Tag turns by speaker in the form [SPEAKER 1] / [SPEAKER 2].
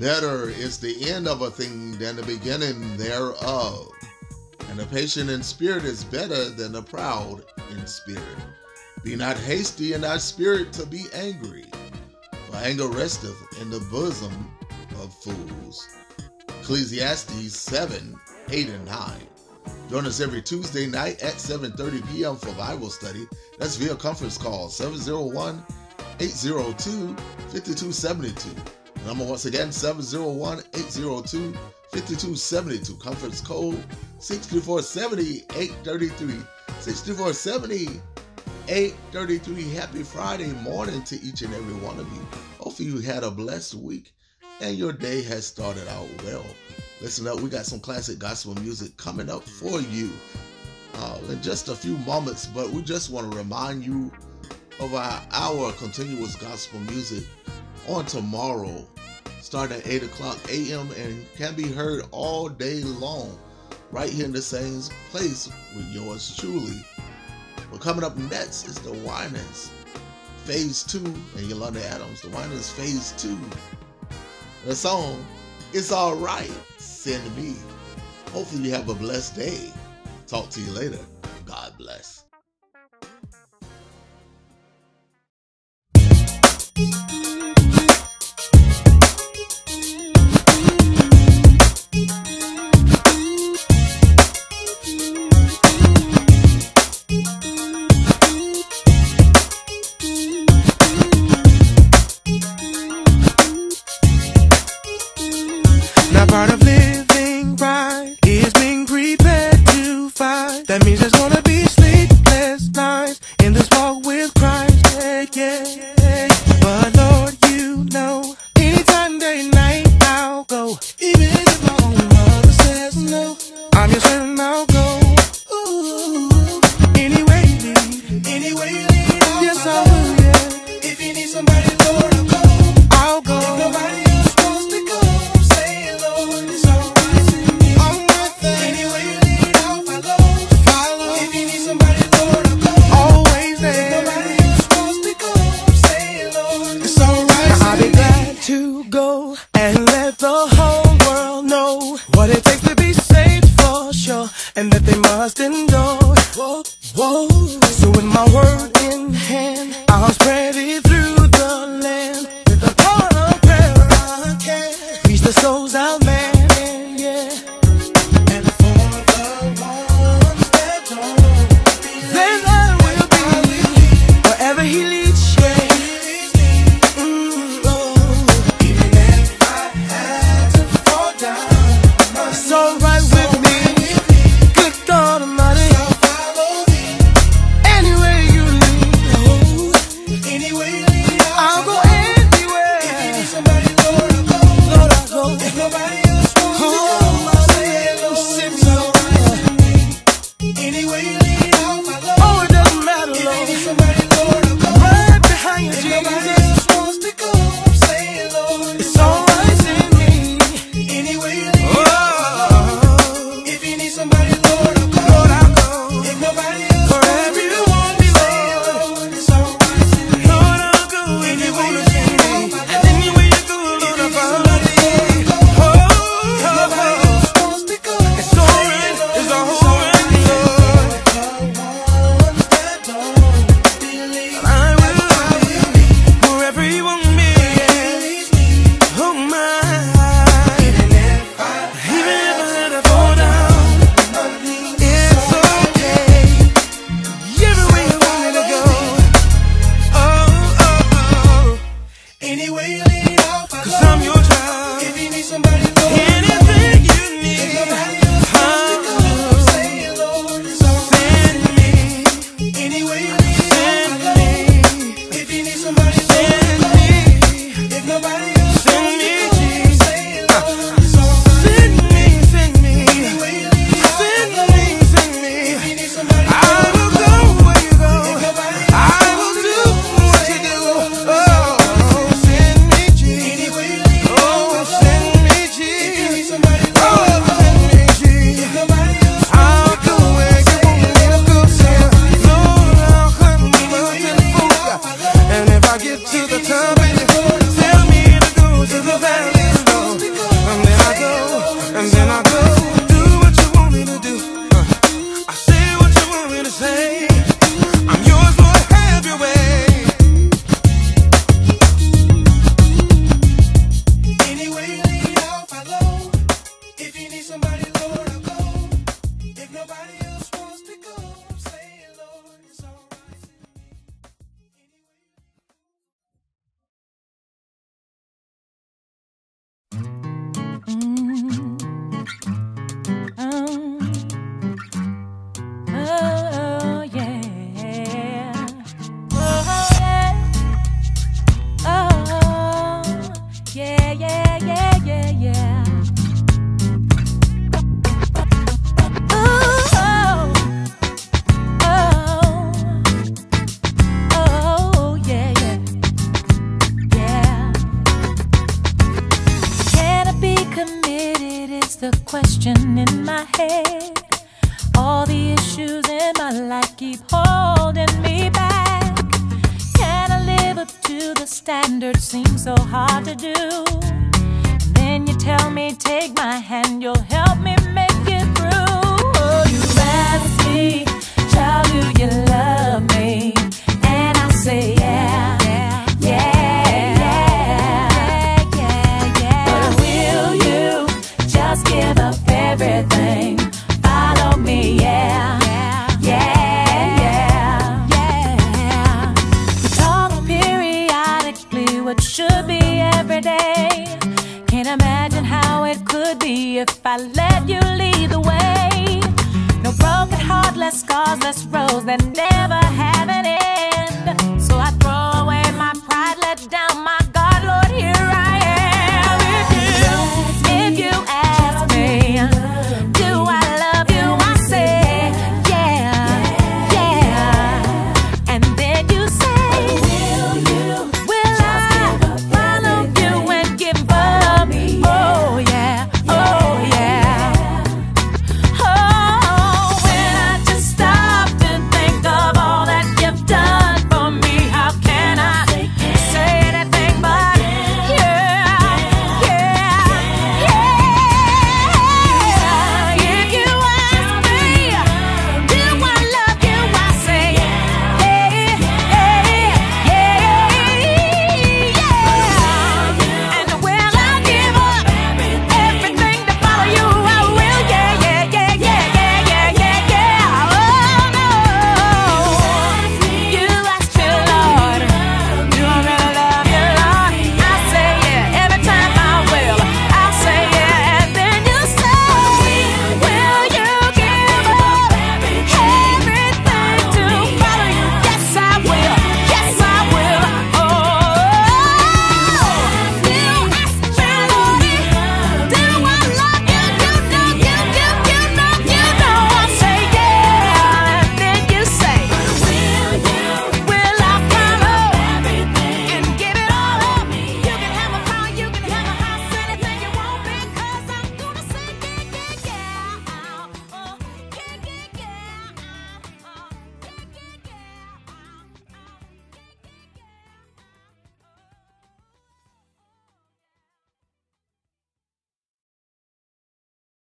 [SPEAKER 1] Better is the end of a thing than the beginning thereof. And the patient in spirit is better than the proud in spirit. Be not hasty in thy spirit to be angry, for anger resteth in the bosom of fools. Ecclesiastes 7, 8 and 9. Join us every Tuesday night at 7.30 p.m. for Bible study. That's via conference call 701-802-5272 Number once again 701 802 5272. Conference code 6470 833. 6470 833. Happy Friday morning to each and every one of you. Hopefully, you had a blessed week and your day has started out well. Listen up, we got some classic gospel music coming up for you uh, in just a few moments, but we just want to remind you of our our continuous gospel music on tomorrow, starting at 8 o'clock a.m. and can be heard all day long right here in the same place with yours truly. But coming up next is the Winans Phase 2 and Yolanda Adams. The Winans Phase 2. The song, It's Alright, Send Me. Hopefully you have a blessed day. Talk to you later. God bless.
[SPEAKER 2] so Send me.
[SPEAKER 3] If you need somebody,
[SPEAKER 2] send me.
[SPEAKER 3] If nobody.
[SPEAKER 4] the time. question in my head. All the issues in my life keep holding me back. Can I live up to the standard? Seems so hard to do. And then you tell me, take my hand, you'll help me.